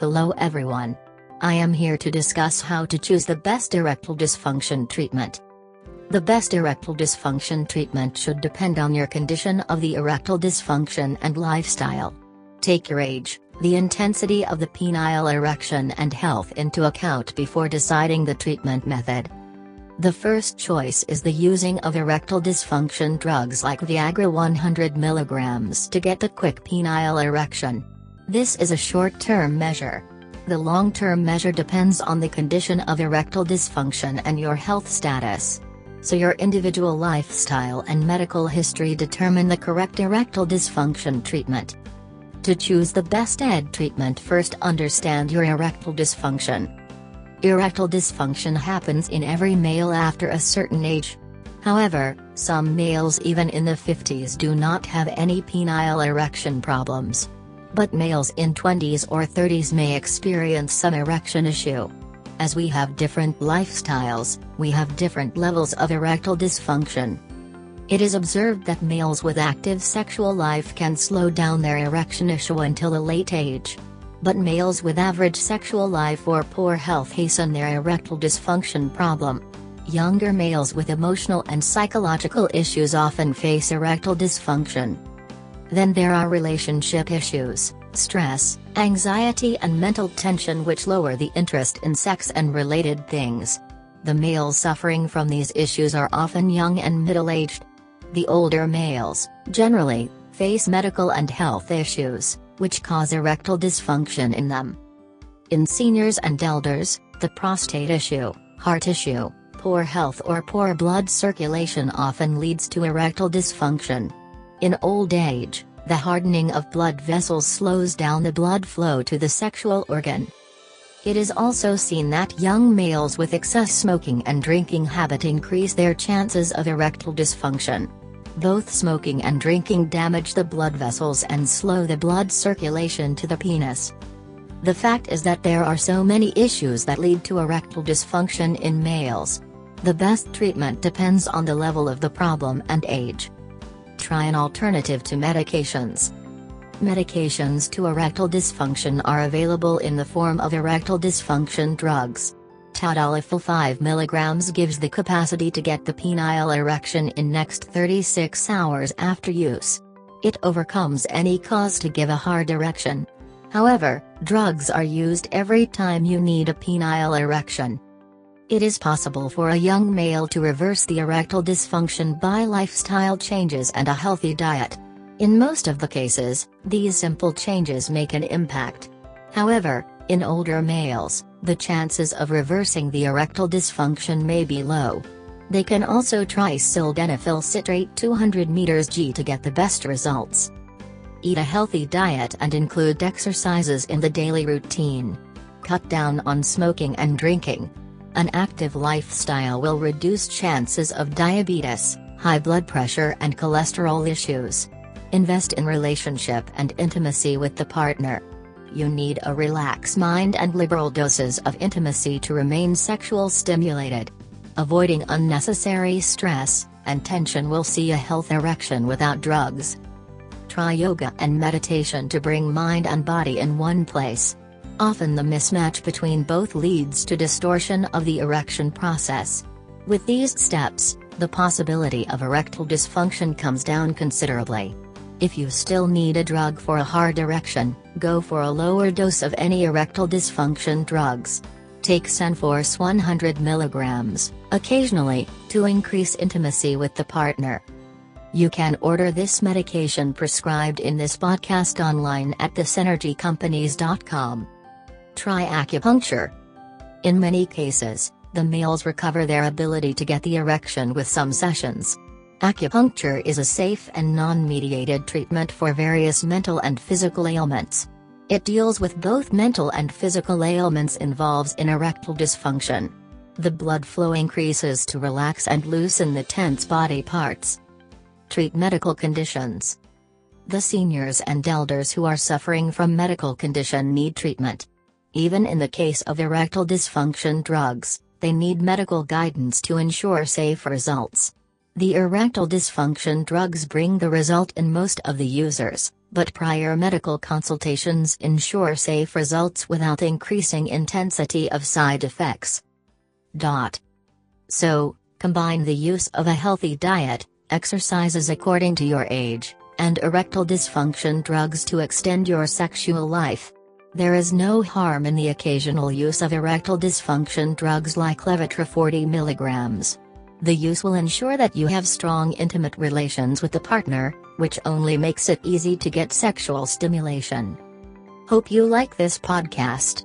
Hello everyone. I am here to discuss how to choose the best erectile dysfunction treatment. The best erectile dysfunction treatment should depend on your condition of the erectile dysfunction and lifestyle. Take your age, the intensity of the penile erection and health into account before deciding the treatment method. The first choice is the using of erectile dysfunction drugs like Viagra 100 mg to get the quick penile erection. This is a short-term measure. The long-term measure depends on the condition of erectile dysfunction and your health status. So your individual lifestyle and medical history determine the correct erectile dysfunction treatment. To choose the best ED treatment first understand your erectile dysfunction. Erectile dysfunction happens in every male after a certain age. However, some males even in the 50s do not have any penile erection problems. But males in 20s or 30s may experience some erection issue. As we have different lifestyles, we have different levels of erectile dysfunction. It is observed that males with active sexual life can slow down their erection issue until a late age but males with average sexual life or poor health hasten their erectile dysfunction problem. Younger males with emotional and psychological issues often face erectile dysfunction. Then there are relationship issues, stress, anxiety and mental tension which lower the interest in sex and related things. The males suffering from these issues are often young and middle-aged. The older males, generally, face medical and health issues which cause erectile dysfunction in them. In seniors and elders, the prostate issue, heart issue, poor health or poor blood circulation often leads to erectile dysfunction. In old age, the hardening of blood vessels slows down the blood flow to the sexual organ. It is also seen that young males with excess smoking and drinking habit increase their chances of erectile dysfunction. Both smoking and drinking damage the blood vessels and slow the blood circulation to the penis. The fact is that there are so many issues that lead to erectile dysfunction in males. The best treatment depends on the level of the problem and age. Try an alternative to medications. Medications to erectile dysfunction are available in the form of erectile dysfunction drugs. Tadalafil 5 mg gives the capacity to get the penile erection in next 36 hours after use. It overcomes any cause to give a hard erection. However, drugs are used every time you need a penile erection. It is possible for a young male to reverse the erectile dysfunction by lifestyle changes and a healthy diet. In most of the cases, these simple changes make an impact. However, in older males, the chances of reversing the erectile dysfunction may be low. They can also try sildenafil citrate 200 mg to get the best results. Eat a healthy diet and include exercises in the daily routine. Cut down on smoking and drinking. An active lifestyle will reduce chances of diabetes, high blood pressure and cholesterol issues. Invest in relationship and intimacy with the partner you need a relaxed mind and liberal doses of intimacy to remain sexual stimulated. Avoiding unnecessary stress and tension will see a health erection without drugs. Try yoga and meditation to bring mind and body in one place. Often the mismatch between both leads to distortion of the erection process. With these steps, the possibility of erectile dysfunction comes down considerably. If you still need a drug for a hard erection, go for a lower dose of any erectile dysfunction drugs. Take Synforce 100 mg, occasionally, to increase intimacy with the partner. You can order this medication prescribed in this podcast online at thesynergycompanies.com. Try acupuncture. In many cases, the males recover their ability to get the erection with some sessions. Acupuncture is a safe and non-mediated treatment for various mental and physical ailments. It deals with both mental and physical ailments involves in erectile dysfunction. The blood flow increases to relax and loosen the tense body parts. Treat medical conditions. The seniors and elders who are suffering from medical condition need treatment. Even in the case of erectile dysfunction drugs, they need medical guidance to ensure safe results. The erectile dysfunction drugs bring the result in most of the users, but prior medical consultations ensure safe results without increasing intensity of side effects. Dot. So, combine the use of a healthy diet, exercises according to your age, and erectile dysfunction drugs to extend your sexual life. There is no harm in the occasional use of erectile dysfunction drugs like Levitra 40 mg. The use will ensure that you have strong intimate relations with the partner, which only makes it easy to get sexual stimulation. Hope you like this podcast.